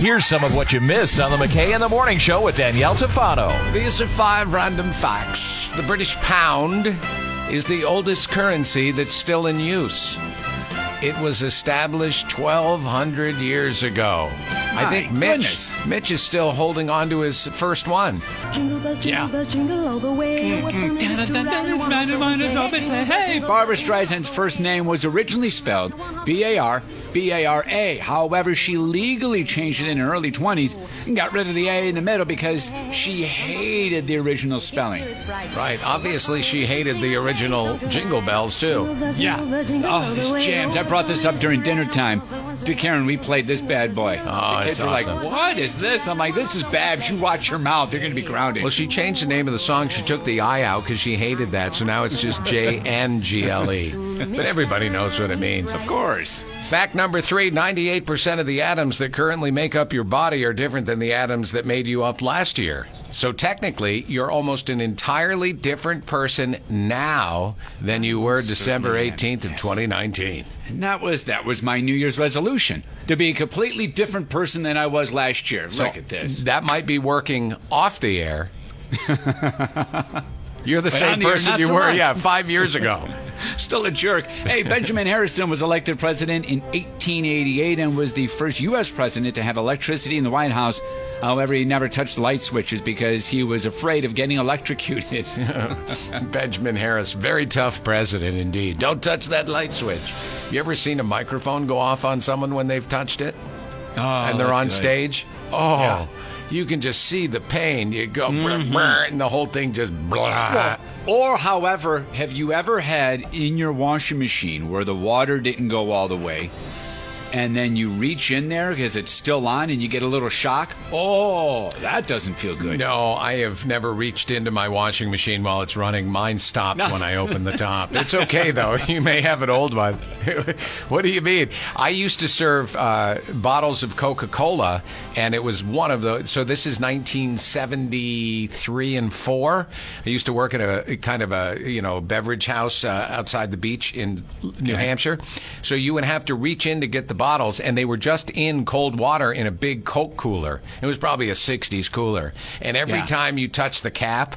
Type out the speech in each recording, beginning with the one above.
Here's some of what you missed on the McKay in the Morning Show with Danielle Tafano. These are five random facts. The British pound is the oldest currency that's still in use. It was established 1,200 years ago. I think Mitch, goodness. Mitch is still holding on to his first one. Jingle bells, jingle Yeah. bells, jingle all the way. What fun it is to ride in one horse open sleigh. Hey, Barbra Streisand's first name was originally spelled B A R B A R A. However, she legally changed it in her early 20s and got rid of the A in the middle because she hated the original spelling. Right. Obviously, she hated the original Jingle Bells, too. Yeah. Oh, this jams. I brought this up during dinner time to Karen. We played this bad boy. Oh, the kids it's were awesome. like, "What is this?" I'm like, "This is bad. You watch your mouth. They're going to be grounded." Well, she changed the name of the song. She took the I out because she hated that. So now it's just J N G L E. But everybody knows what it means. of course. Fact number three 98% of the atoms that currently make up your body are different than the atoms that made you up last year. So technically, you're almost an entirely different person now than you were December 18th of 2019. And that was that was my New Year's resolution to be a completely different person than I was last year. Look at this. That might be working off the air. You're the But same person you so were, much. yeah, five years ago. Still a jerk. Hey, Benjamin Harrison was elected president in 1888 and was the first U.S. president to have electricity in the White House. However, he never touched light switches because he was afraid of getting electrocuted. Benjamin Harris, very tough president indeed. Don't touch that light switch. You ever seen a microphone go off on someone when they've touched it? oh, and they're on good. stage. Oh, Yeah. you can just see the pain. You go, brr, brr, and the whole thing just blah. Or, however, have you ever had in your washing machine where the water didn't go all the way, and then you reach in there because it's still on and you get a little shock? Oh, that doesn't feel good. No, I have never reached into my washing machine while it's running. Mine stops No. when I open the top. It's okay though. You may have an old one. what do you mean? I used to serve uh, bottles of Coca Cola, and it was one of the. So this is 1973 and four. I used to work at a kind of a you know beverage house uh, outside the beach in New Okay. Hampshire. So you would have to reach in to get the bottles, and they were just in cold water in a big Coke cooler. It was probably a 60s cooler. And every Yeah. time you touch the cap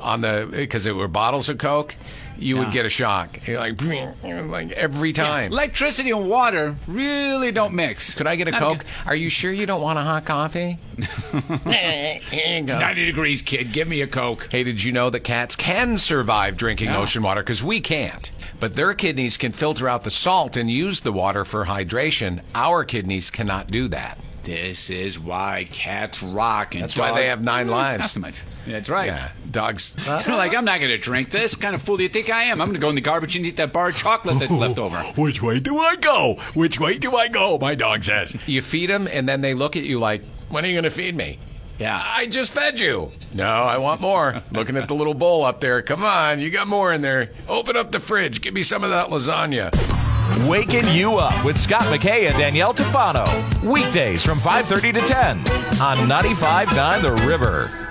on the, because it were bottles of Coke, you would get a shock. You're like, like every time. Electricity and water really don't mix. Could I get a Coke? Are you sure you don't want a hot coffee? 90 degrees, kid. Give me a Coke. Hey, did you know that cats can survive drinking Yeah. ocean water? Because we can't. But their kidneys can filter out the salt and use the water for hydration. Our kidneys cannot do that. This is why cats rock. And That's why they have nine lives. Not so much. That's right. Yeah, dogs. They're like, I'm not going to drink this. What kind of fool do you think I am? I'm going to go in the garbage and eat that bar of chocolate that's left over. Which way do I go? Which way do I go? My dog says. You feed them, and then they look at you like, when are you going to feed me? Yeah. I just fed you. No, I want more. Looking at the little bowl up there. Come on, you got more in there. Open up the fridge. Give me some of that lasagna. Waking you up with Scott McKay and Danielle Tafano. Weekdays from 5:30 to 10 on 95.9 The River.